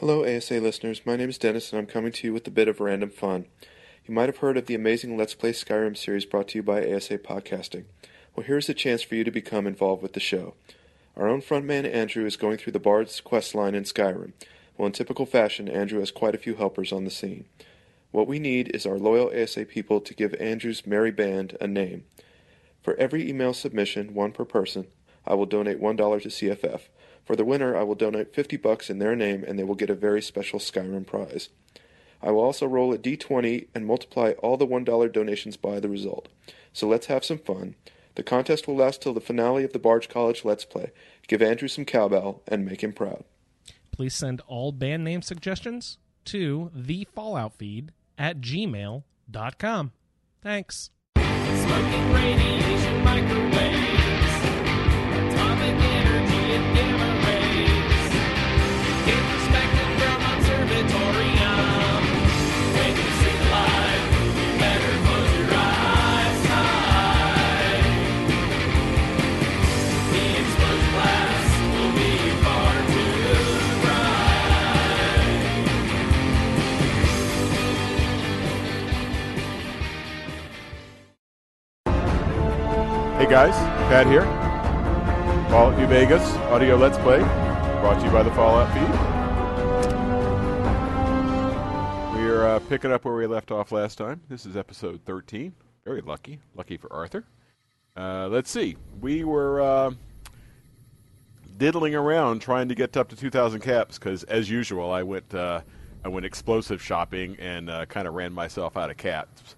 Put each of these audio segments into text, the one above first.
Hello, ASA listeners. My name is Dennis, and I'm coming to you with a bit of random fun. You might have heard of the amazing Let's Play Skyrim series brought to you by ASA Podcasting. Well, here's a chance for you to become involved with the show. Our own frontman Andrew is going through the Bard's quest line in Skyrim. Well, in typical fashion, Andrew has quite a few helpers on the scene. What we need is our loyal ASA people to give Andrew's merry band a name. For every email submission, one per person, I will donate $1 to CFF. For the winner, I will donate 50 bucks in their name and they will get a very special Skyrim prize. I will also roll a d20 and multiply all the $1 donations by the result. So let's have some fun. The contest will last till the finale of the Bards College Let's Play. Give Andrew some cowbell and make him proud. Please send all band name suggestions to the Fallout feed at gmail.com. Thanks. Smoking radiation microwaves, atomic energy and gamma guys, Pat here. Fallout New Vegas audio Let's Play, brought to you by the Fallout feed. We're uh, picking up where we left off last time. This is episode 13. Very lucky, lucky for Arthur. Uh, let's see. We were uh, diddling around trying to get up to 2,000 caps because, as usual, I went uh, I went explosive shopping and uh, kind of ran myself out of caps.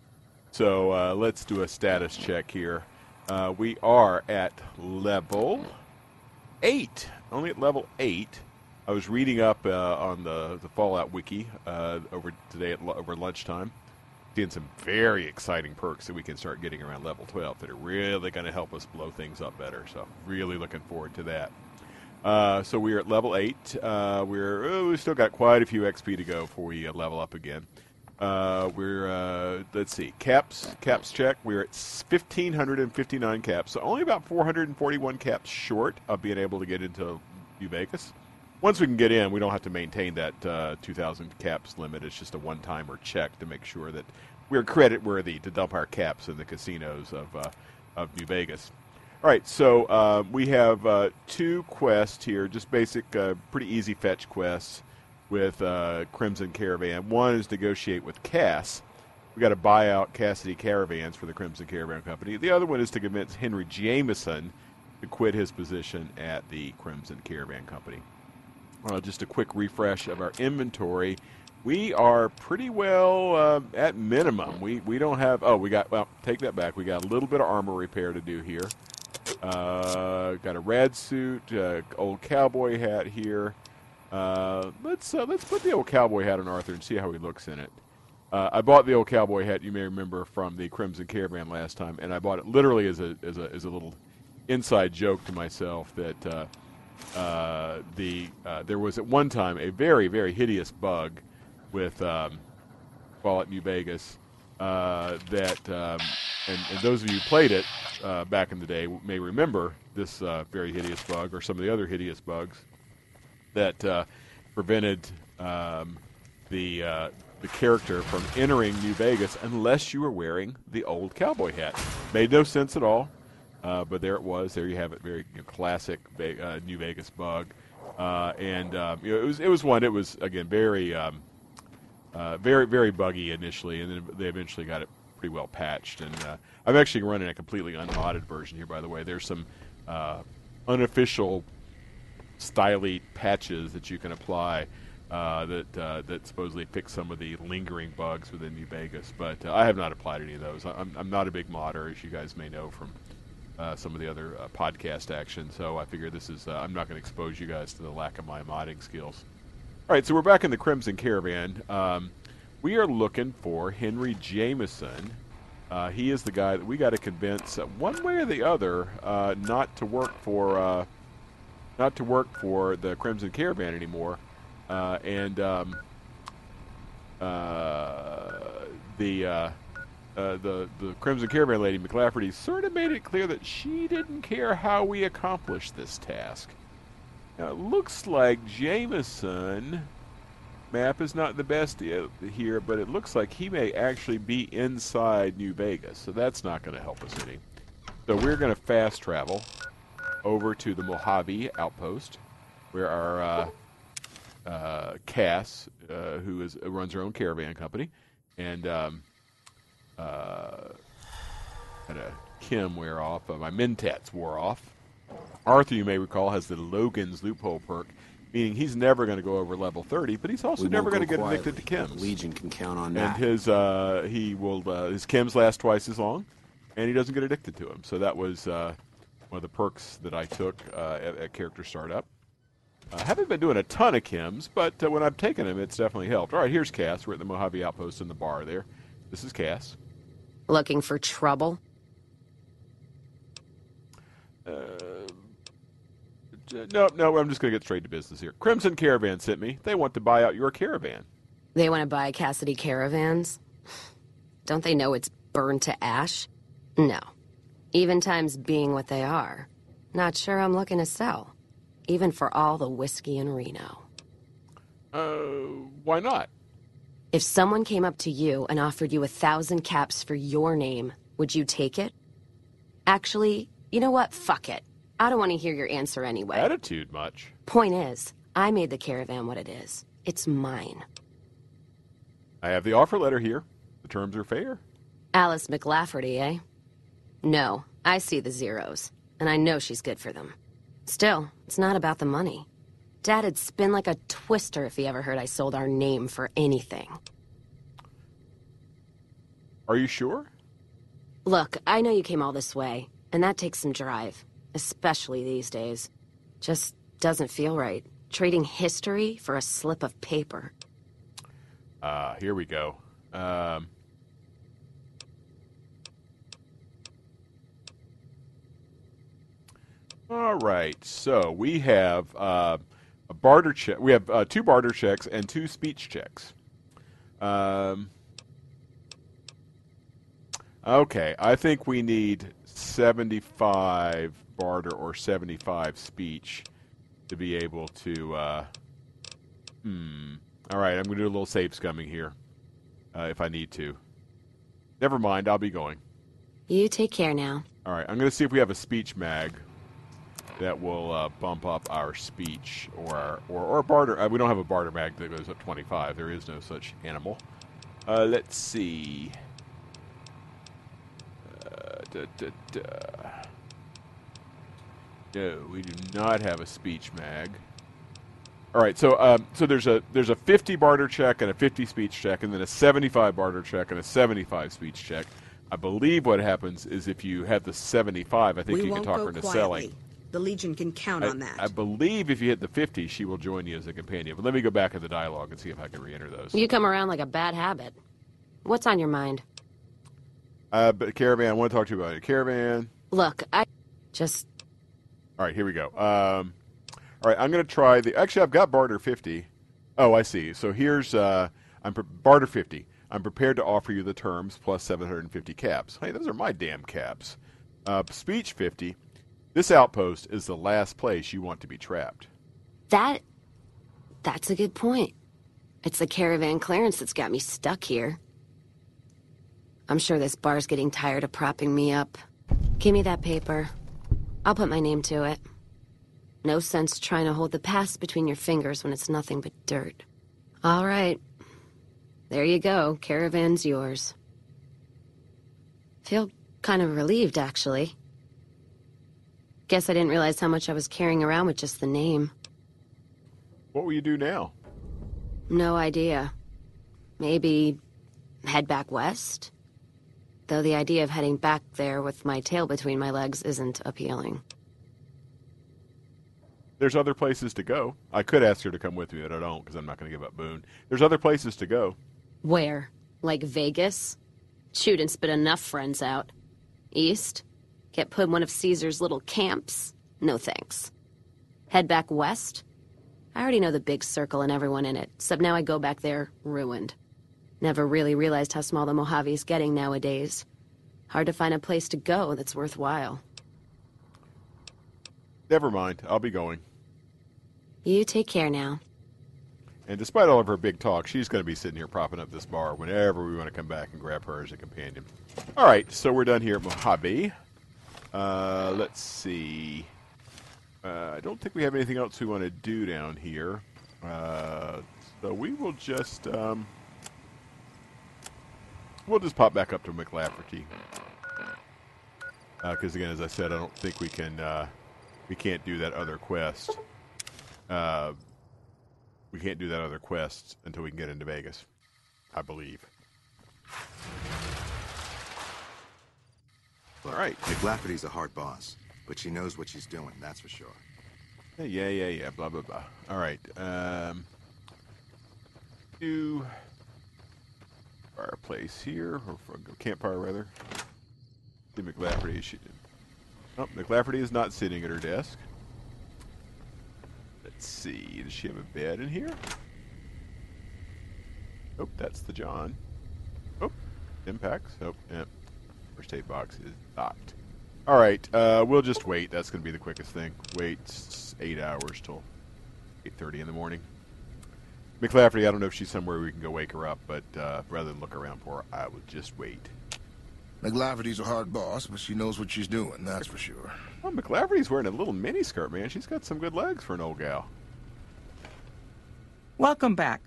So uh, let's do a status check here. Uh, we are at level eight, only at level eight. I was reading up uh, on the, the Fallout wiki uh, over today at over lunchtime, seeing some very exciting perks that we can start getting around level 12 that are really going to help us blow things up better. So really looking forward to that. Uh, so we're at level eight. Uh, we're oh, we still got quite a few XP to go before we uh, level up again. Uh, we're uh, let's see caps caps check. We're at fifteen hundred and fifty nine caps, so only about four hundred and forty one caps short of being able to get into Vegas. Once we can get in, we don't have to maintain that uh, two thousand caps limit. It's just a one timer check to make sure that we're credit worthy to dump our caps in the casinos of uh, of New Vegas. All right, so uh, we have uh, two quests here, just basic, pretty easy fetch quests with uh, Crimson Caravan. One is negotiate with Cass. We got to buy out Cassidy Caravans for the Crimson Caravan Company. The other one is to convince Henry Jameson to quit his position at the Crimson Caravan Company. Just a quick refresh of our inventory. We are pretty well uh, at minimum. We we don't have. Oh, we got. Well, take that back. We got a little bit of armor repair to do here. Uh, got a red suit, uh, old cowboy hat here. Uh, let's uh, let's put the old cowboy hat on Arthur and see how he looks in it. Uh, I bought the old cowboy hat you may remember from the Crimson Caravan last time, and I bought it literally as a as a as a little inside joke to myself that uh, uh, the uh, there was at one time a very very hideous bug with um, Fallout New Vegas that um, and, and those of you who played it back in the day may remember this very hideous bug or some of the other hideous bugs that uh, prevented um, the uh, the character from entering New Vegas unless you were wearing the old cowboy hat. Made no sense at all, uh, but there it was. There you have it. Very you know, classic Ve- uh, New Vegas bug, uh, and um, you know, it was it was one. It was again very um, uh, very very buggy initially, and then they eventually got it pretty well patched. And I'm actually running a completely unmodded version here, by the way. There's some unofficial styly patches that you can apply uh, that uh, that supposedly fix some of the lingering bugs within New Vegas. But uh, I have not applied any of those. I'm, I'm not a big modder, as you guys may know from uh, some of the other uh, podcast action. So I figure this is uh, I'm not going to expose you guys to the lack of my modding skills. All right, so we're back in the Crimson Caravan. Um, we are looking for Henry Jameson. He is the guy that we got to convince, one way or the other, not to work for, not to work for the Crimson Caravan anymore. Uh, and um, uh, the uh, uh, the the Crimson Caravan lady McLafferty sort of made it clear that she didn't care how we accomplished this task. Now it looks like Jameson map is not the best here, but it looks like he may actually be inside New Vegas, so that's not going to help us any. So we're going to fast travel over to the Mojave outpost, where our uh, uh, Cass, uh, who is runs her own caravan company, and um, uh, had a chem wear off. Uh, my Mentats wore off. Arthur, you may recall, has the Logan's loophole perk, meaning he's never going to go over level 30, but he's also never going to get addicted to. chems. Legion can count on and that. his uh, he will uh, his chems last twice as long, and he doesn't get addicted to them. So that was uh, one of the perks that I took uh, at, at character startup. I haven't been doing a ton of chems, but uh, when I've taken them, it's definitely helped. All right, here's Cass. We're at the Mojave Outpost in the bar there. This is Cass. Looking for trouble? Uh, no, no, I'm just going to get straight to business here. Crimson Caravan sent me. They want to buy out your caravan. They want to buy Cassidy caravans? Don't they know it's burned to ash? No. Even times being what they are. Not sure I'm looking to sell. Even for all the whiskey in Reno. Uh, why not? If someone came up to you and offered you a thousand caps for your name, would you take it? Actually, you know what? Fuck it. I don't want to hear your answer anyway. Attitude much. Point is, I made the caravan what it is. It's mine. I have the offer letter here. The terms are fair. Alice McLafferty, eh? No, I see the zeros, and I know she's good for them. Still, it's not about the money. Dad'd spin like a twister if he ever heard I sold our name for anything. Are you sure? Look, I know you came all this way, and that takes some drive, especially these days. Just doesn't feel right. Trading history for a slip of paper. Uh, here we go. Um, all right. So we have uh, a barter check. We have uh, two barter checks and two speech checks. Um, okay. I think we need 75 barter or 75 speech to be able to. Uh, hmm. All right, I'm going to do a little save scumming here uh, if I need to. Never mind, I'll be going. You take care now. All right, I'm going to see if we have a speech mag that will uh, bump up our speech or our, or, or barter. Uh, we don't have a barter mag that goes up 25. There is no such animal. Uh, let's see. Uh, da, da, da. No, we do not have a speech mag. All right, so um, so there's a there's a 50 barter check and a 50 speech check, and then a 75 barter check and a 75 speech check. I believe what happens is if you have the 75, I think we you can talk her into quietly. selling. The Legion can count I, on that. I believe if you hit the 50, she will join you as a companion. But let me go back in the dialogue and see if I can re-enter those. You come around like a bad habit. What's on your mind? Uh, but caravan, I want to talk to you about it. Caravan. Look, I just All right, here we go. Um, all right, I'm going to try the. Actually, I've got barter 50. Oh, I see. So here's uh, I'm pre- barter 50. I'm prepared to offer you the terms plus 750 caps. Hey, those are my damn caps. Uh, speech 50. This outpost is the last place you want to be trapped. that that's a good point. It's the caravan clearance that's got me stuck here. I'm sure this bar's getting tired of propping me up. Give me that paper. I'll put my name to it. No sense trying to hold the past between your fingers when it's nothing but dirt. All right. There you go. Caravan's yours. Feel kind of relieved, actually. Guess I didn't realize how much I was carrying around with just the name. What will you do now? No idea. Maybe head back west? Though the idea of heading back there with my tail between my legs isn't appealing. There's other places to go. I could ask her to come with me, but I don't because I'm not going to give up Boone. There's other places to go. Where? Like Vegas? Shoot and spit enough friends out. East? Get put in one of Caesar's little camps? No thanks. Head back west? I already know the big circle and everyone in it, except now I go back there ruined. Never really realized how small the Mojave is getting nowadays. Hard to find a place to go that's worthwhile. Never mind. I'll be going. You take care now. And despite all of her big talk, she's going to be sitting here propping up this bar whenever we want to come back and grab her as a companion. All right, so we're done here at Mojave. Uh, let's see. Uh, I don't think we have anything else we want to do down here. Uh, so we will just um, we'll just pop back up to McLafferty. Because again, as I said, I don't think we can uh, we can't do that other quest. Uh, we can't do that other quest until we can get into Vegas, I believe. All right. McLafferty's a hard boss, but she knows what she's doing, that's for sure. Yeah, yeah, yeah, yeah. Blah blah blah. All right. Um, do fireplace here or campfire rather. See is She, oh, McLafferty is not sitting at her desk. Let's see. Does she have a bed in here? Oh, that's the John. Oh, impacts. Oh, yeah. First aid box is docked. All right, uh, we'll just wait. That's going to be the quickest thing. Wait eight hours till eight thirty in the morning. McLafferty, I don't know if she's somewhere we can go wake her up, but uh, rather than look around for her, I will just wait. McLafferty's a hard boss, but she knows what she's doing, that's for sure. Oh, McLafferty's wearing a little mini skirt, man. She's got some good legs for an old gal. Welcome back.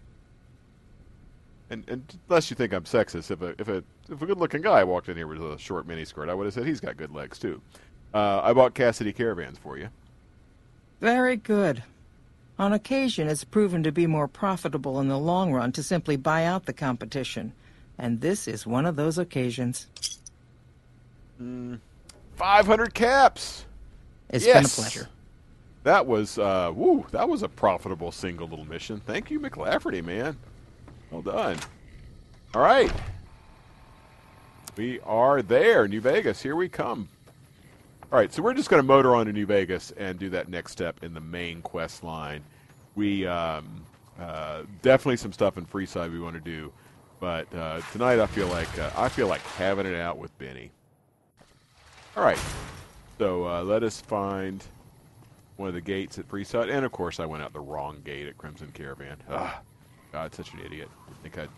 And, and unless you think I'm sexist, if a if a if a good looking guy walked in here with a short mini skirt, I would have said he's got good legs too. Uh, I bought Cassidy caravans for you. Very good. On occasion, it's proven to be more profitable in the long run to simply buy out the competition. And this is one of those occasions. Five hundred caps. It's Yes. been a pleasure. That was uh, woo. That was a profitable single little mission. Thank you, McLafferty, man. Well done. All right, we are there, New Vegas. Here we come. All right, so we're just going to motor on to New Vegas and do that next step in the main quest line. We um, uh, definitely some stuff in Freeside we want to do, but uh, tonight I feel like uh, I feel like having it out with Benny. All right, so uh, let us find one of the gates at Freeside, and of course I went out the wrong gate at Crimson Caravan. Ah, God, such an idiot. I think I'd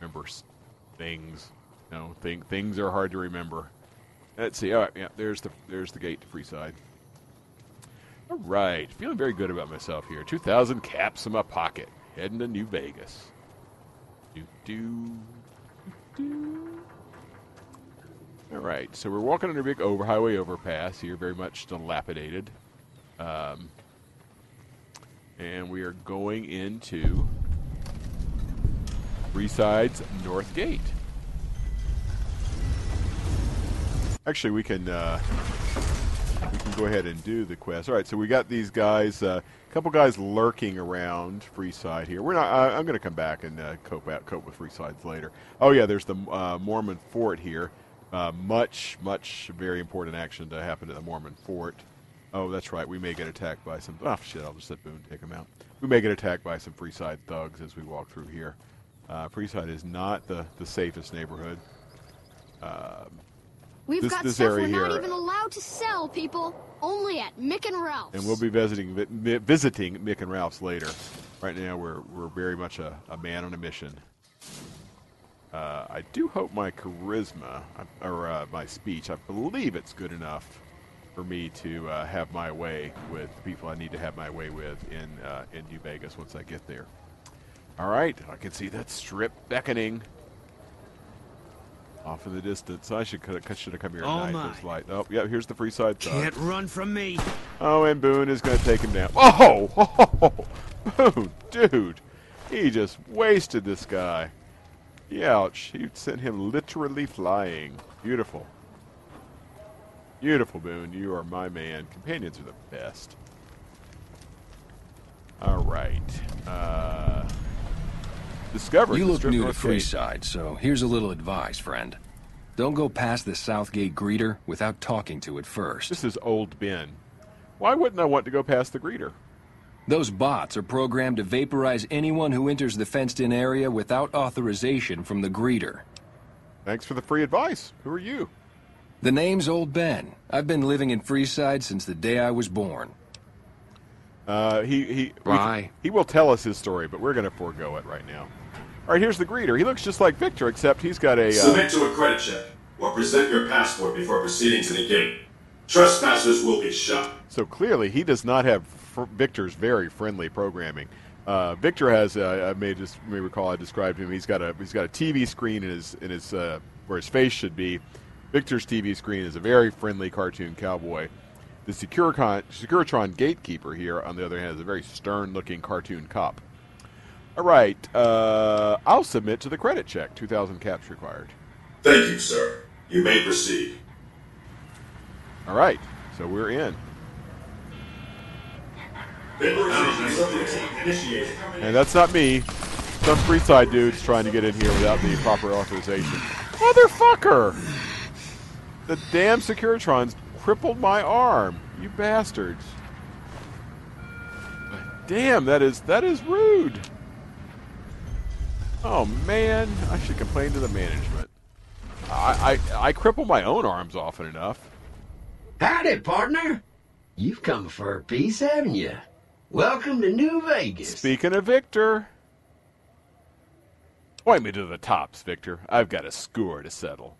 remember things. No, thing, things are hard to remember. Let's see. All right, yeah, there's the there's the gate to Freeside. All right, feeling very good about myself here. Two thousand caps in my pocket, heading to New Vegas. Do do do. All right, so we're walking under a big over highway overpass here, very much dilapidated, um, and we are going into Freeside's North Gate. Actually, we can uh, we can go ahead and do the quest. All right, so we got these guys, a couple guys lurking around Freeside here. We're not. I, I'm going to come back and uh, cope out, cope with Freesides later. Oh yeah, there's the uh, Mormon Fort here. Uh, much, much very important action to happen to the Mormon Fort. Oh, that's right. We may get attacked by some. Oh shit! I'll just let Boone take them out. We may get attacked by some Freeside thugs as we walk through here. Uh, is not the the safest neighborhood. We've This- got this stuff we're not even allowed to sell, people. Only at Mick and Ralph's. and we'll be visiting vi- vi- visiting Mick and Ralph's later. Right now, we're we're very much a, a man on a mission. Uh, I do hope my charisma uh, or uh, my speech, I believe it's good enough for me to uh, have my way with the people I need to have my way with in uh, in New Vegas once I get there. All right, I can see that strip beckoning off in the distance. I should could should have come here at Oh, night. my. Light. Oh, yeah, here's the free side. Can't run from me. Oh, and Boone is going to take him down. Oh, Boone, dude, he just wasted this guy. Ouch! He sent him literally flying. Beautiful, beautiful, Boone. You are my man. Companions are the best. All right. Uh, discovered. You look new to North Gate. Freeside, so here's a little advice, friend. Don't go past the Southgate greeter without talking to it first. This is old Ben. Why wouldn't I want to go past the greeter? Those bots are programmed to vaporize anyone who enters the fenced-in area without authorization from the greeter. Thanks for the free advice. Who are you? The name's Old Ben. I've been living in Freeside since the day I was born. Uh, he he we- Why? he will tell us his story, but we're going to forego it right now. All right, here's the greeter. He looks just like Victor, except he's got a. Uh, Submit to a credit check or present your passport before proceeding to the gate. Trespassers will be shot. So clearly, he does not have fr- Victor's very friendly programming. Uh, Victor has, uh, I may just may recall, I described him. He's got a he's got a TV screen in his in his uh, where his face should be. Victor's TV screen is a very friendly cartoon cowboy. The Securicon, Securitron gatekeeper here, on the other hand, is a very stern-looking cartoon cop. All right, uh, I'll submit to the credit check. Two thousand caps required. Thank you, sir. You may proceed. All right, so we're in. Vaporization subject initiated. And that's not me. Some Freeside dude's trying to get in here without the proper authorization. Motherfucker! The damn Securitrons crippled my arm. You bastards. Damn, that is that is rude. Oh man, I should complain to the management. I I, I cripple my own arms often enough. Howdy, partner. You've come for a piece, haven't you? Welcome to New Vegas. Speaking of Victor, point me to the tops, Victor. I've got a score to settle.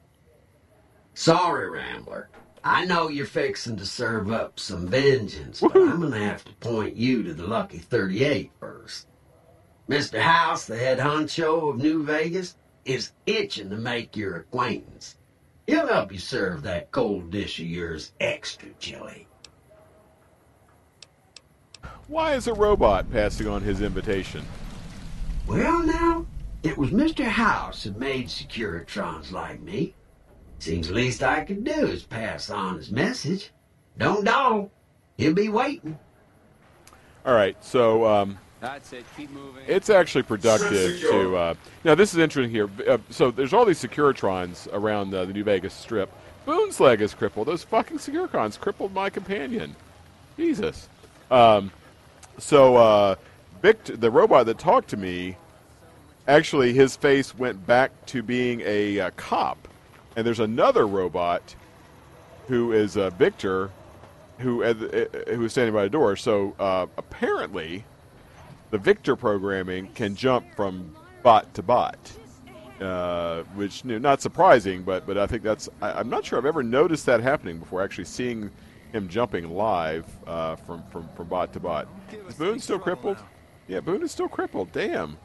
Sorry, Rambler. I know you're fixing to serve up some vengeance, but I'm gonna have to point you to the Lucky 38 first. Mr. House, the head honcho of New Vegas, is itching to make your acquaintance. He'll help you serve that cold dish of yours extra chilly. Why is a robot passing on his invitation? Well, now, it was Mr. House that made Securitrons like me. Seems the least I could do is pass on his message. Don't dawdle. He'll be waiting. All right, so um, That's it. Keep moving. it's actually productive to. Uh, now, this is interesting here. Uh, so there's all these Securitrons around uh, the New Vegas Strip. Boone's leg is crippled. Those fucking Securitrons crippled my companion. Jesus. Um, so uh, Vict- the robot that talked to me, actually, his face went back to being a uh, cop. And there's another robot who is uh, Victor, who uh, who is standing by the door. So uh, apparently, the Victor programming can jump from bot to bot, uh, which you know, not surprising, but but I think that's I, I'm not sure I've ever noticed that happening before. Actually, seeing him jumping live uh, from, from from bot to bot. Is Boone still crippled? Yeah, Boone is still crippled. Damn.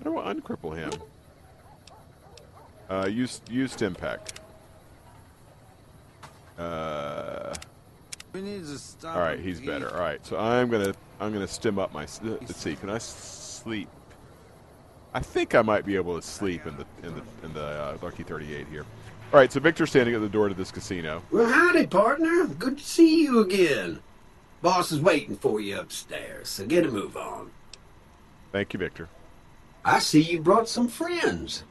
I don't want to uncripple him? Uh, use use impact. Uh, We need to stop. all right, he's better. All right, so I'm gonna I'm gonna stim up my. s- uh, Let's see, can I sleep? I think I might be able to sleep in the in the in the uh, Lucky 38 here. All right, so Victor's standing at the door to this casino. Well, howdy, partner. Good to see you again. Boss is waiting for you upstairs, so get a move on. Thank you, Victor. I see you brought some friends.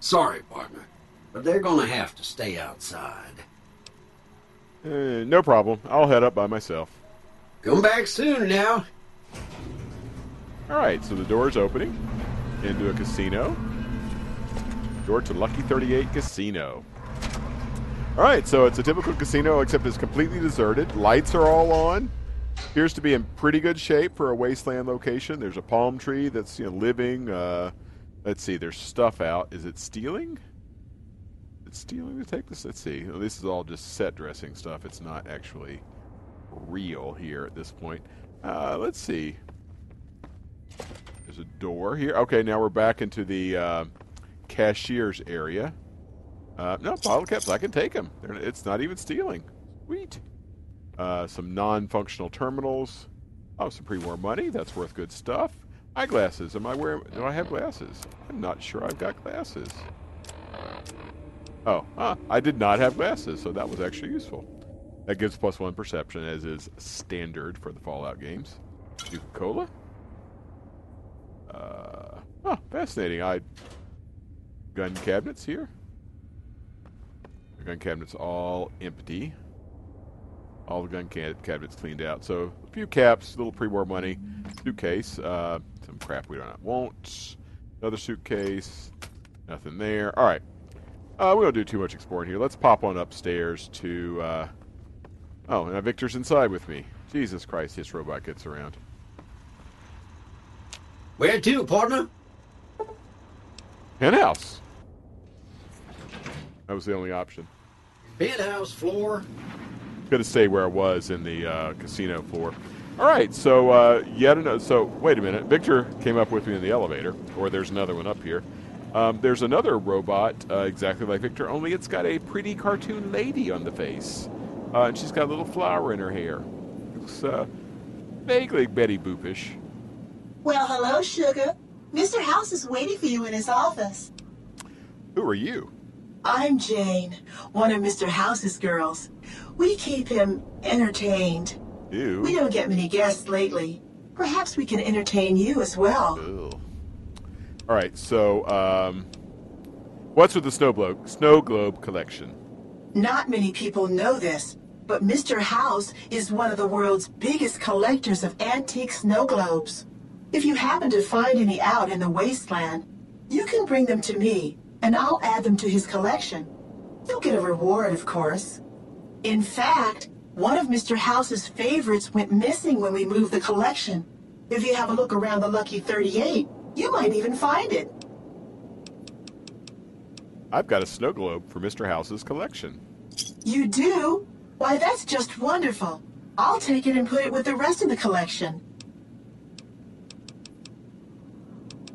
Sorry, partner, but they're gonna have to stay outside. Uh, no problem. I'll head up by myself. Come back soon now. All right, so the door's opening into a casino. Door to Lucky 38 Casino. All right, so it's a typical casino except it's completely deserted. Lights are all on. Appears to be in pretty good shape for a wasteland location. There's a palm tree that's you know living. Uh, let's see, there's stuff out. Is it stealing? It's stealing to take this. Let's see. Well, this is all just set dressing stuff. It's not actually real here at this point. Uh, let's see. There's a door here. Okay, now we're back into the uh, cashier's area. Uh, no, bottle caps. I can take them. They're, it's not even stealing. Sweet. Uh, some non-functional terminals. Oh, some pre-war money. That's worth good stuff. Eyeglasses. Am I wearing? Do I have glasses? I'm not sure I've got glasses. Oh, ah, I did not have glasses, so that was actually useful. That gives plus one perception, as is standard for the Fallout games. Coca-Cola. Uh, oh, fascinating. I gun cabinets here. The gun cabinets all empty. All the gun ca- cabinets cleaned out. So a few caps, a little pre-war money, suitcase, uh, some crap we don't want. Another suitcase, nothing there. All right. Uh, we don't do too much exploring here. Let's pop on upstairs to. Uh, oh, now Victor's inside with me. Jesus Christ, this robot gets around. Where to, partner? Penthouse. That was the only option. Penthouse floor. Could have stayed where I was in the uh, casino floor. All right, so uh, yet another. So wait a minute. Victor came up with me in the elevator, or there's another one up here. Um, there's another robot uh, exactly like Victor, only it's got a pretty cartoon lady on the face, uh, and she's got a little flower in her hair. Looks uh, vaguely Betty Boopish. Well, hello, Sugar. Mr. House is waiting for you in his office. Who are you? I'm Jane, one of Mr. House's girls. We keep him entertained. Ew. We don't get many guests lately. Perhaps we can entertain you as well. Ugh. All right, so um, what's with the snow globe, snow globe collection? Not many people know this, but Mr. House is one of the world's biggest collectors of antique snow globes. If you happen to find any out in the wasteland, you can bring them to me, and I'll add them to his collection. You'll get a reward, of course. In fact, one of Mr. House's favorites went missing when we moved the collection. If you have a look around the Lucky 38, you might even find it. I've got a snow globe for Mr. House's collection. You do? Why, that's just wonderful. I'll take it and put it with the rest of the collection.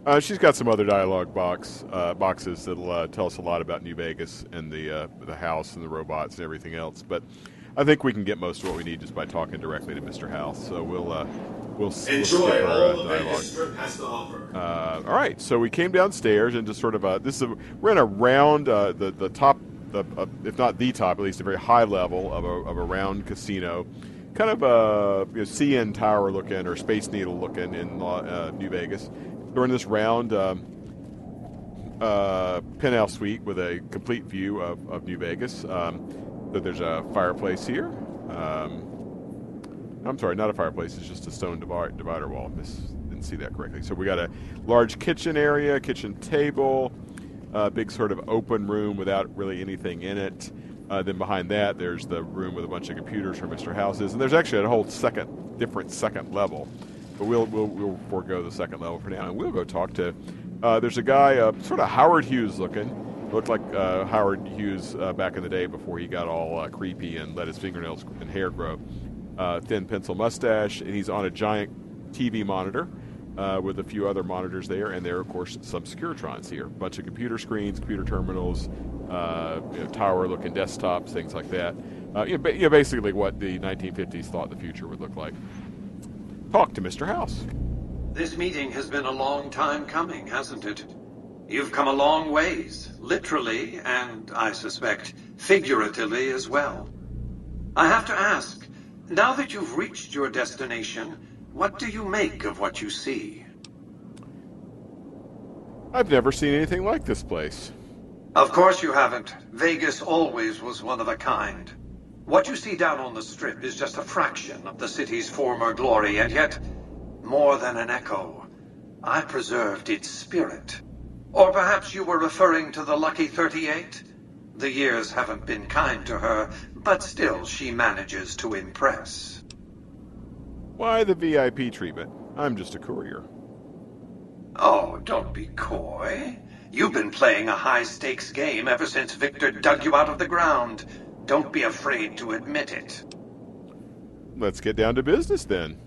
Uh, she's got some other dialogue box uh, boxes that'll uh, tell us a lot about New Vegas and the uh, the house and the robots and everything else. But I think we can get most of what we need just by talking directly to Mr. House. So we'll uh, we'll, s- we'll Enjoy skip our all uh, the dialogue. Vegas Strip has to offer. Uh, all right, so we came downstairs and just sort of uh, this is a, we're in a round uh, the the top the, uh, if not the top at least a very high level of a, of a round casino, kind of a you know, CN Tower looking or Space Needle looking in uh, New Vegas. In this round um, uh, penthouse suite with a complete view of, of New Vegas. Um, so there's a fireplace here. Um, I'm sorry, not a fireplace. It's just a stone divi- divider wall. Miss didn't see that correctly. So we got a large kitchen area, kitchen table, a big sort of open room without really anything in it. Uh, then behind that, there's the room with a bunch of computers for Mr. Houses, and there's actually a whole second, different second level. But we'll we'll, we'll forego the second level for now, and we'll go talk to. Uh, there's a guy, uh, sort of Howard Hughes looking, looked like uh, Howard Hughes uh, back in the day before he got all uh, creepy and let his fingernails and hair grow. Uh, thin pencil mustache, and he's on a giant TV monitor uh, with a few other monitors there, and there, are, of course, some Securitrons here. A bunch of computer screens, computer terminals, uh, you know, tower-looking desktops, things like that. Uh, you, know, ba- you know, basically what the 1950s thought the future would look like. Talk to Mr. House. This meeting has been a long time coming, hasn't it? You've come a long ways, literally, and I suspect figuratively as well. I have to ask, now that you've reached your destination, what do you make of what you see? I've never seen anything like this place. Of course you haven't. Vegas always was one of a kind. What you see down on the strip is just a fraction of the city's former glory, and yet, more than an echo, I preserved its spirit. Or perhaps you were referring to the Lucky 38? The years haven't been kind to her, but still she manages to impress. Why the VIP treatment? I'm just a courier. Oh, don't be coy. You've been playing a high-stakes game ever since Victor dug you out of the ground. Don't be afraid to admit it. Let's get down to business then.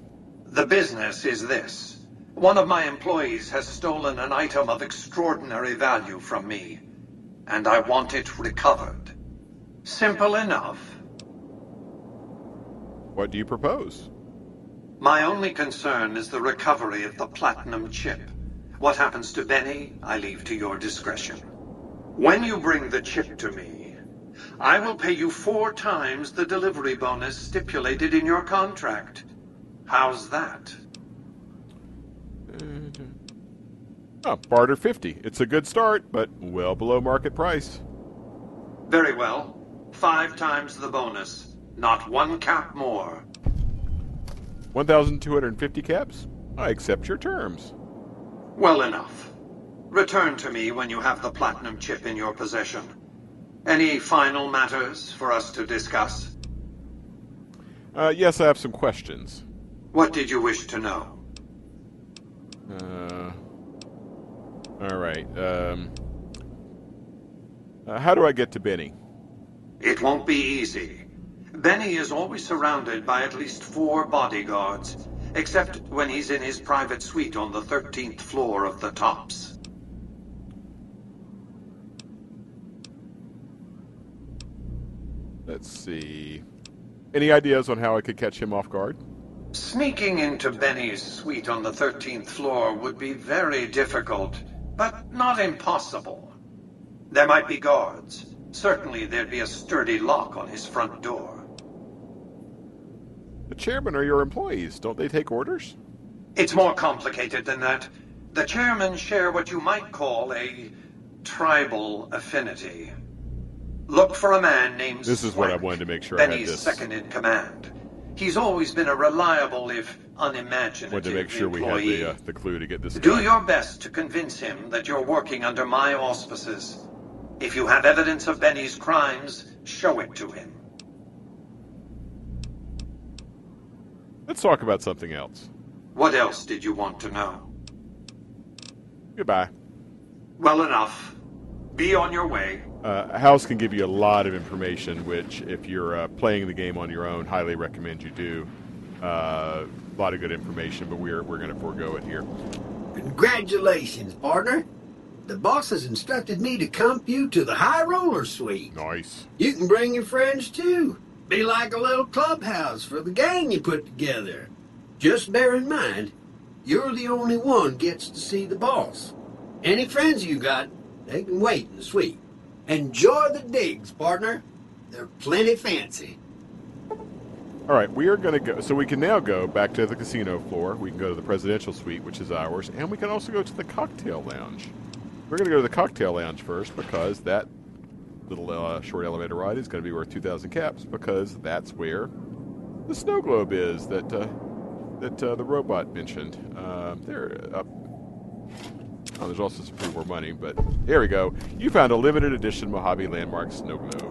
The business is this. One of my employees has stolen an item of extraordinary value from me, and I want it recovered. Simple enough. What do you propose? My only concern is the recovery of the platinum chip. What happens to Benny, I leave to your discretion. When you bring the chip to me, I will pay you four times the delivery bonus stipulated in your contract. How's that? Oh, barter 50. It's a good start, but well below market price. Very well. Five times the bonus. Not one cap more. 1,250 caps? I accept your terms. Well enough. Return to me when you have the platinum chip in your possession. Any final matters for us to discuss? Uh, yes, I have some questions. What did you wish to know? Uh, all right. Um, uh, how do I get to Benny? It won't be easy. Benny is always surrounded by at least four bodyguards, except when he's in his private suite on the 13th floor of the Tops. Let's see. Any ideas on how I could catch him off guard? Sneaking into Benny's suite on the 13th floor would be very difficult, but not impossible. There might be guards. Certainly there'd be a sturdy lock on his front door. The chairman are your employees. Don't they take orders? It's more complicated than that. The chairmen share what you might call a tribal affinity. Look for a man named This is what I wanted to make sure I had Benny's this. second in command. He's always been a reliable, if unimaginative Wanted to make sure we had the, uh, the clue to get this Do guy. your best to convince him that you're working under my auspices. If you have evidence of Benny's crimes, show it to him. Let's talk about something else. What else did you want to know? Goodbye. Well enough. Be on your way. Uh, House can give you a lot of information, which, if you're uh, playing the game on your own, highly recommend you do. Uh, a lot of good information, but we're we're going to forego it here. Congratulations, partner. The boss has instructed me to comp you to the high roller suite. Nice. You can bring your friends too. Be like a little clubhouse for the gang you put together. Just bear in mind, you're the only one gets to see the boss. Any friends you got, they can wait in the suite. Enjoy the digs, partner. They're plenty fancy. All right, we are going to go. So we can now go back to the casino floor. We can go to the presidential suite, which is ours, and we can also go to the cocktail lounge. We're going to go to the cocktail lounge first because that little uh, short elevator ride is going to be worth 2,000 caps because that's where the snow globe is that uh, that uh, the robot mentioned. Uh, there, up. Oh, there's also some pretty more money, but here we go. You found a limited edition Mojave Landmark snow globe.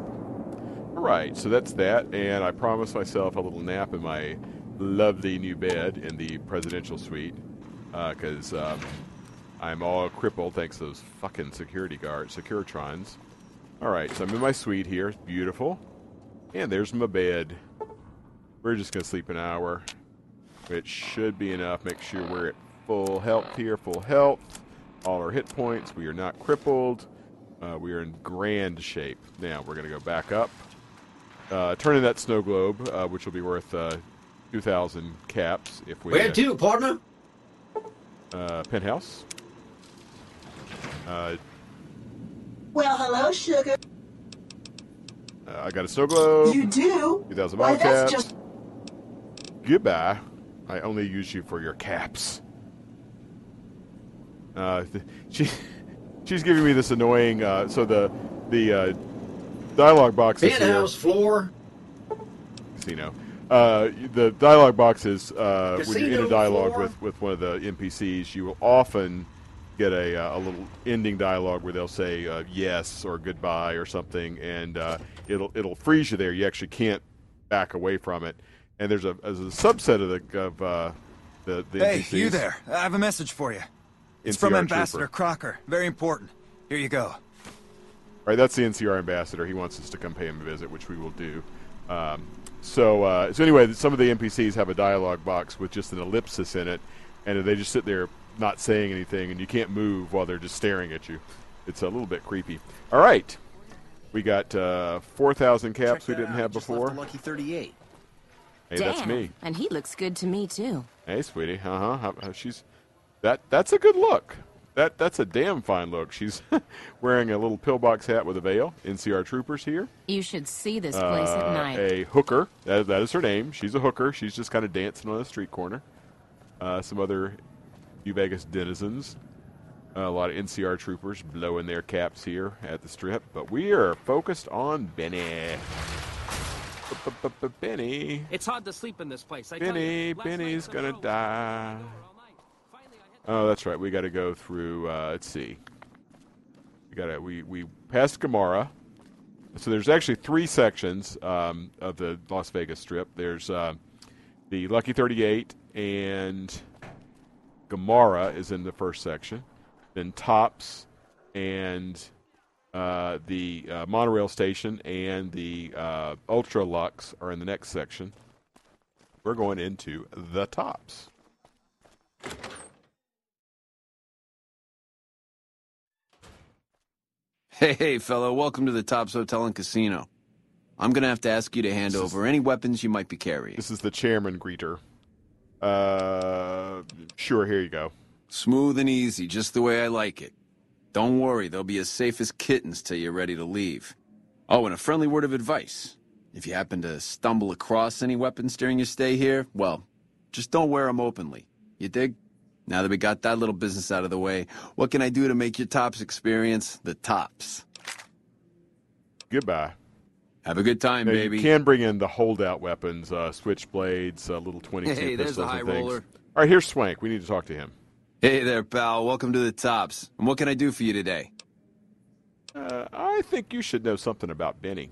All right, so that's that, and I promised myself a little nap in my lovely new bed in the presidential suite because um, I'm all crippled thanks to those fucking security guards, Securitrons. All right, so I'm in my suite here. It's beautiful, and there's my bed. We're just gonna sleep an hour, which should be enough. Make sure we're at full health here, full health. All our hit points. We are not crippled. Uh, we are in grand shape. Now we're gonna go back up. Uh, turn in that snow globe, uh, which will be worth uh, 2,000 caps if we. Where uh, to, partner? Uh, penthouse. Well, hello, sugar. uh, I got a snow globe. You do? 2,000 Why, that's caps. just. Goodbye. I only use you for your caps. Uh, th- she, she's giving me this annoying. Uh, so the the uh, dialogue box is here. Penthouse floor. Casino. Uh, the dialogue boxes uh, when you're in Casino a dialogue floor. with, with one of the NPCs, you will often get a, uh, a little ending dialogue where they'll say uh, yes or goodbye or something, and uh, it'll it'll freeze you there. You actually can't back away from it. And there's a, there's a subset of the of uh, the, the Hey, NPCs. you there. I have a message for you. It's from Ambassador trooper. Crocker. Very important. Here you go. Right, that's the NCR ambassador. He wants us to come pay him a visit, which we will do. Um, so, uh, so anyway, some of the NPCs have a dialogue box with just an ellipsis in it, and they just sit there not saying anything, and you can't move while they're just staring at you. It's a little bit creepy. All right, we got uh, four thousand caps we didn't have before. Lucky 38. Hey, that's me. And he looks good to me too. Hey, sweetie. Uh huh. She's that. That's a good look. That that's a damn fine look. She's wearing a little pillbox hat with a veil. NCR troopers here. You should see this place at Uh, night. A hooker. That, that is her name. She's a hooker. She's just kind of dancing on a street corner. Uh, some other New Vegas denizens. a lot of NCR troopers blowing their caps here at the strip. But we are focused on Benny. Benny. It's hard to sleep in this place. I tell Benny. you, Benny's gonna die. Oh, that's right. We got to go through. Uh, let's see. We got to. We we passed Gomorrah. so there's actually three sections um, of the Las Vegas Strip. There's uh, the Lucky 38 and Gomorrah is in the first section. Then Tops and uh, the uh, monorail station and the uh, Ultra Luxe are in the next section. We're going into the Tops. Hey, hey, fellow, welcome to the Tops Hotel and Casino. I'm gonna have to ask you to hand over any weapons you might be carrying. This is the chairman greeter. Uh, sure, here you go. Smooth and easy, just the way I like it. Don't worry, they'll be as safe as kittens till you're ready to leave. Oh, and a friendly word of advice. If you happen to stumble across any weapons during your stay here, well, just don't wear them openly. You dig? Now that we got that little business out of the way, what can I do to make your tops experience the tops? Goodbye. Have a good time, Now, baby. You can bring in the holdout weapons, uh, switchblades, uh, little 22 Hey, there's pistols the high and things. roller. All right, here's Swank. We need to talk to him. Hey there, pal. Welcome to the Tops. And what can I do for you today? Uh, I think you should know something about Benny.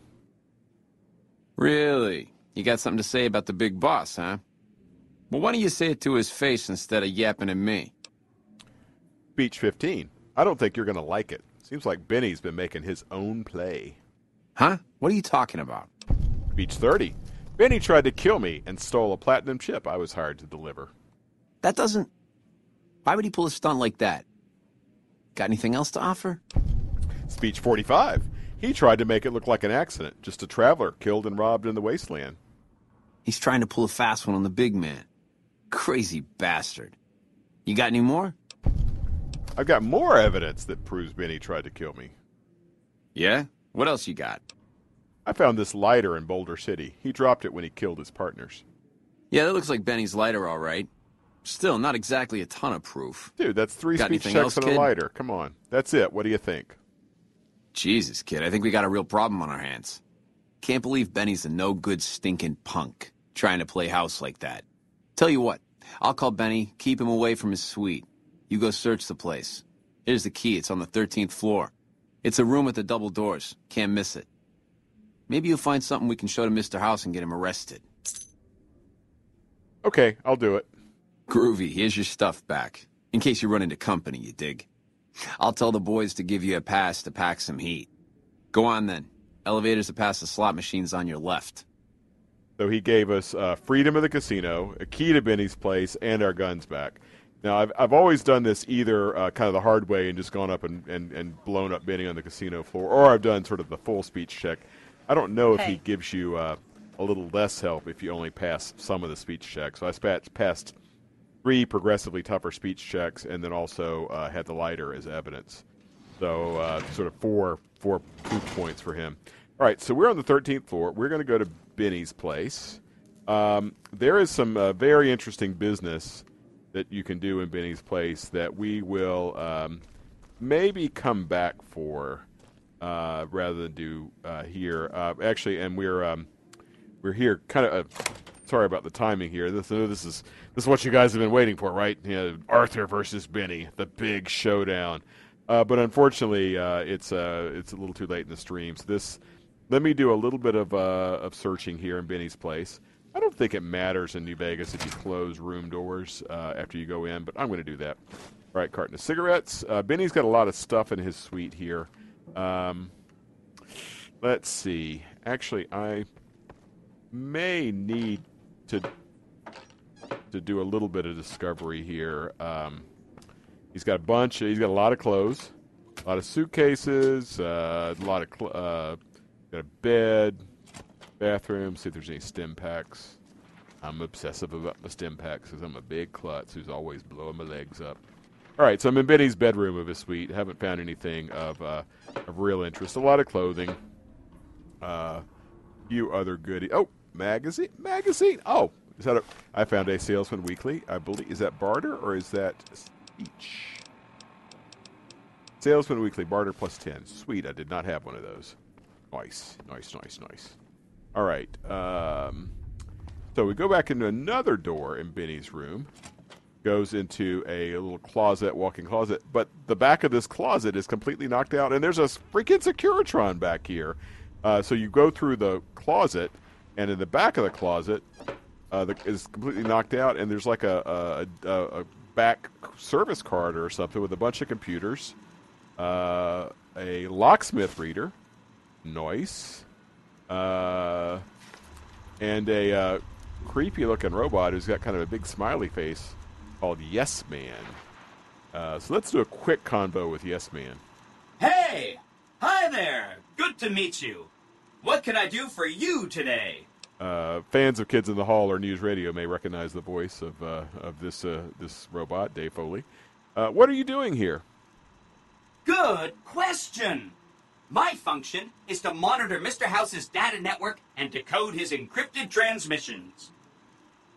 Really? You got something to say about the big boss, huh? Well, why don't you say it to his face instead of yapping at me? Speech 15. I don't think you're going to like it. Seems like Benny's been making his own play. Huh? What are you talking about? Speech 30. Benny tried to kill me and stole a platinum chip I was hired to deliver. That doesn't. Why would he pull a stunt like that? Got anything else to offer? Speech 45. He tried to make it look like an accident, just a traveler killed and robbed in the wasteland. He's trying to pull a fast one on the big man. Crazy bastard. You got any more? I've got more evidence that proves Benny tried to kill me. Yeah? What else you got? I found this lighter in Boulder City. He dropped it when he killed his partners. Yeah, that looks like Benny's lighter, all right. Still, not exactly a ton of proof. Dude, that's three Got speech checks else, and kid? a lighter. Come on. That's it. What do you think? Jesus, kid, I think we got a real problem on our hands. Can't believe Benny's a no good stinking punk trying to play house like that. Tell you what, I'll call Benny, keep him away from his suite. You go search the place. Here's the key, it's on the 13th floor. It's a room with the double doors. Can't miss it. Maybe you'll find something we can show to Mr. House and get him arrested. Okay, I'll do it. Groovy, here's your stuff back. In case you run into company, you dig. I'll tell the boys to give you a pass to pack some heat. Go on then. Elevators to pass the slot machines on your left. So he gave us uh, freedom of the casino, a key to Benny's place, and our guns back. Now, I've, I've always done this either uh, kind of the hard way and just gone up and, and, and blown up Benny on the casino floor, or I've done sort of the full speech check. I don't know if he gives you uh, a little less help if you only pass some of the speech checks. So I spat, passed three progressively tougher speech checks and then also uh, had the lighter as evidence. So uh, sort of four four proof points for him. All right, so we're on the 13th floor. We're going to go to Benny's place. Um, there is some uh, very interesting business that you can do in Benny's place that we will um, maybe come back for uh, rather than do uh, here. Uh, actually, and we're um, we're here kind of. Uh, sorry about the timing here. This, uh, this is this is what you guys have been waiting for, right? You know, Arthur versus Benny, the big showdown. Uh, but unfortunately, it's it's a little too late in the stream. So this, let me do a little bit of of searching here in Benny's place. Think it matters in New Vegas if you close room doors uh, after you go in, but I'm going to do that. All right, carton of cigarettes. Uh, Benny's got a lot of stuff in his suite here. Um, let's see. Actually, I may need to to do a little bit of discovery here. Um, he's got a bunch. He's got a lot of clothes, a lot of suitcases, uh, a lot of cl- uh, got a bed, bathroom. See if there's any stim packs. I'm obsessive about my stim packs because I'm a big klutz who's always blowing my legs up. All right, so I'm in Benny's bedroom of his suite. Haven't found anything of uh, of real interest. A lot of clothing. Uh, few other goodies. Oh, magazine, magazine. Oh, is that a? I found a Salesman Weekly. I believe is that barter or is that speech? Salesman Weekly barter plus ten. Sweet. I did not have one of those. Nice, nice, nice, nice. All right. Um, so we go back into another door in Benny's room. Goes into a little closet, walk-in closet, but the back of this closet is completely knocked out, and there's a freaking Securitron back here. Uh, so you go through the closet, and in the back of the closet uh, the, is completely knocked out, and there's like a, a, a, a back service corridor or something with a bunch of computers, uh, a locksmith reader, noise, uh, and a uh, creepy looking robot who's got kind of a big smiley face called Yes Man. Uh, so let's do a quick convo with Yes Man. Hey! Hi there! Good to meet you. What can I do for you today? Uh, fans of Kids in the Hall or News Radio may recognize the voice of uh, of this uh, this robot, Dave Foley. Uh, what are you doing here? Good question. My function is to monitor Mr. House's data network and decode his encrypted transmissions.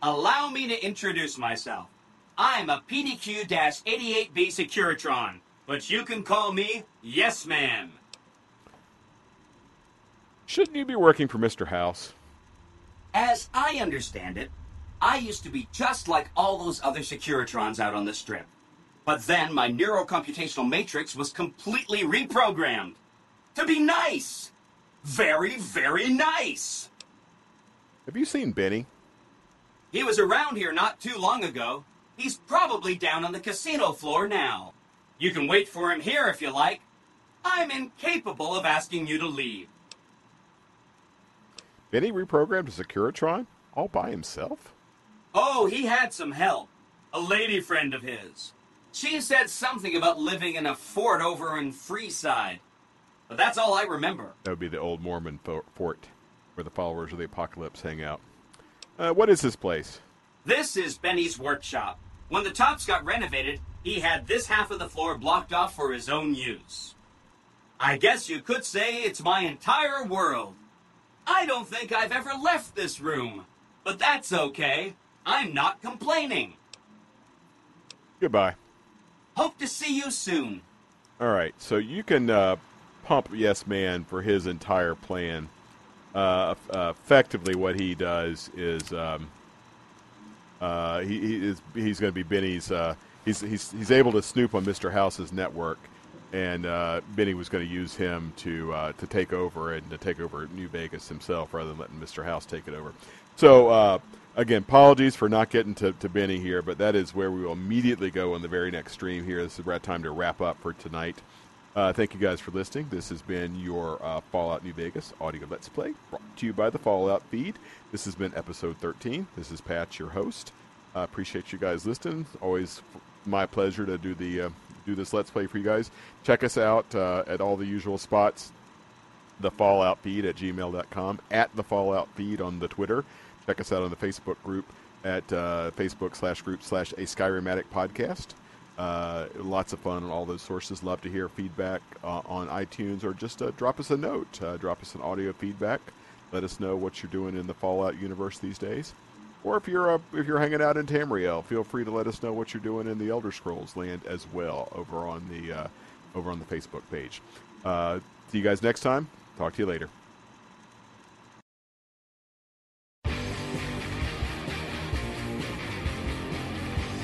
Allow me to introduce myself. I'm a PDQ-88B Securitron, but you can call me Yes Man. Shouldn't you be working for Mr. House? As I understand it, I used to be just like all those other Securitrons out on the strip. But then my neurocomputational matrix was completely reprogrammed. To be nice! Very, very nice! Have you seen Benny? He was around here not too long ago. He's probably down on the casino floor now. You can wait for him here if you like. I'm incapable of asking you to leave. Benny reprogrammed a Securitron all by himself? Oh, he had some help. A lady friend of his. She said something about living in a fort over in Freeside. But that's all I remember. That would be the old Mormon fort where the followers of the apocalypse hang out. Uh, what is this place? This is Benny's workshop. When the tops got renovated, he had this half of the floor blocked off for his own use. I guess you could say it's my entire world. I don't think I've ever left this room. But that's okay. I'm not complaining. Goodbye. Hope to see you soon. All right, so you can uh, pump Yes Man for his entire plan. Uh, uh, effectively, what he does is um, uh, he, he is he's going to be Benny's. Uh, he's he's he's able to snoop on Mr. House's network, and uh, Benny was going to use him to uh, to take over and to take over New Vegas himself rather than letting Mr. House take it over. So again, apologies for not getting to, to Benny here, but that is where we will immediately go on the very next stream here. This is about time to wrap up for tonight. Uh, thank you guys for listening. This has been your uh, Fallout New Vegas audio Let's Play, brought to you by the Fallout feed. This has been episode 13. This is Pat, your host. I appreciate you guys listening. Always my pleasure to do the uh, do this Let's Play for you guys. Check us out uh, at all the usual spots. The Fallout feed at gmail.com, at the Fallout feed on the Twitter. Check us out on the Facebook group at uh, Facebook slash group slash a Skyrim Addict podcast. Uh, lots of fun on all those sources. Love to hear feedback uh, on iTunes or just uh, drop us a note. Uh, drop us an audio feedback. Let us know what you're doing in the Fallout universe these days. Or if you're uh, if you're hanging out in Tamriel, feel free to let us know what you're doing in the Elder Scrolls land as well over on the uh, over on the Facebook page. See you guys next time. Talk to you later.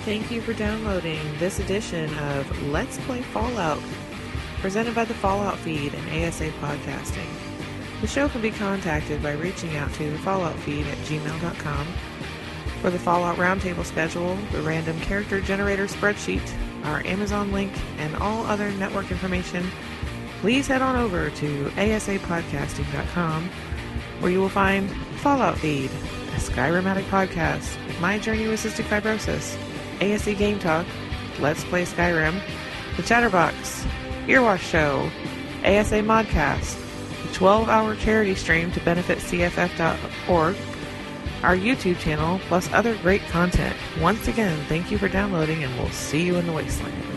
Thank you for downloading this edition of Let's Play Fallout, presented by the Fallout feed and ASA Podcasting. The show can be contacted by reaching out to the Fallout feed at gmail.com. For the Fallout Roundtable schedule, the random character generator spreadsheet, our Amazon link, and all other network information, please head on over to asapodcasting.com, where you will find Fallout Feed, a Skyrim Addict podcast, My Journey with Cystic Fibrosis, ASA Game Talk, Let's Play Skyrim, The Chatterbox, Earwash Show, ASA Modcast, the 12 hour charity stream to benefit CFF.org, our YouTube channel, plus other great content. Once again, thank you for downloading, and we'll see you in the wasteland.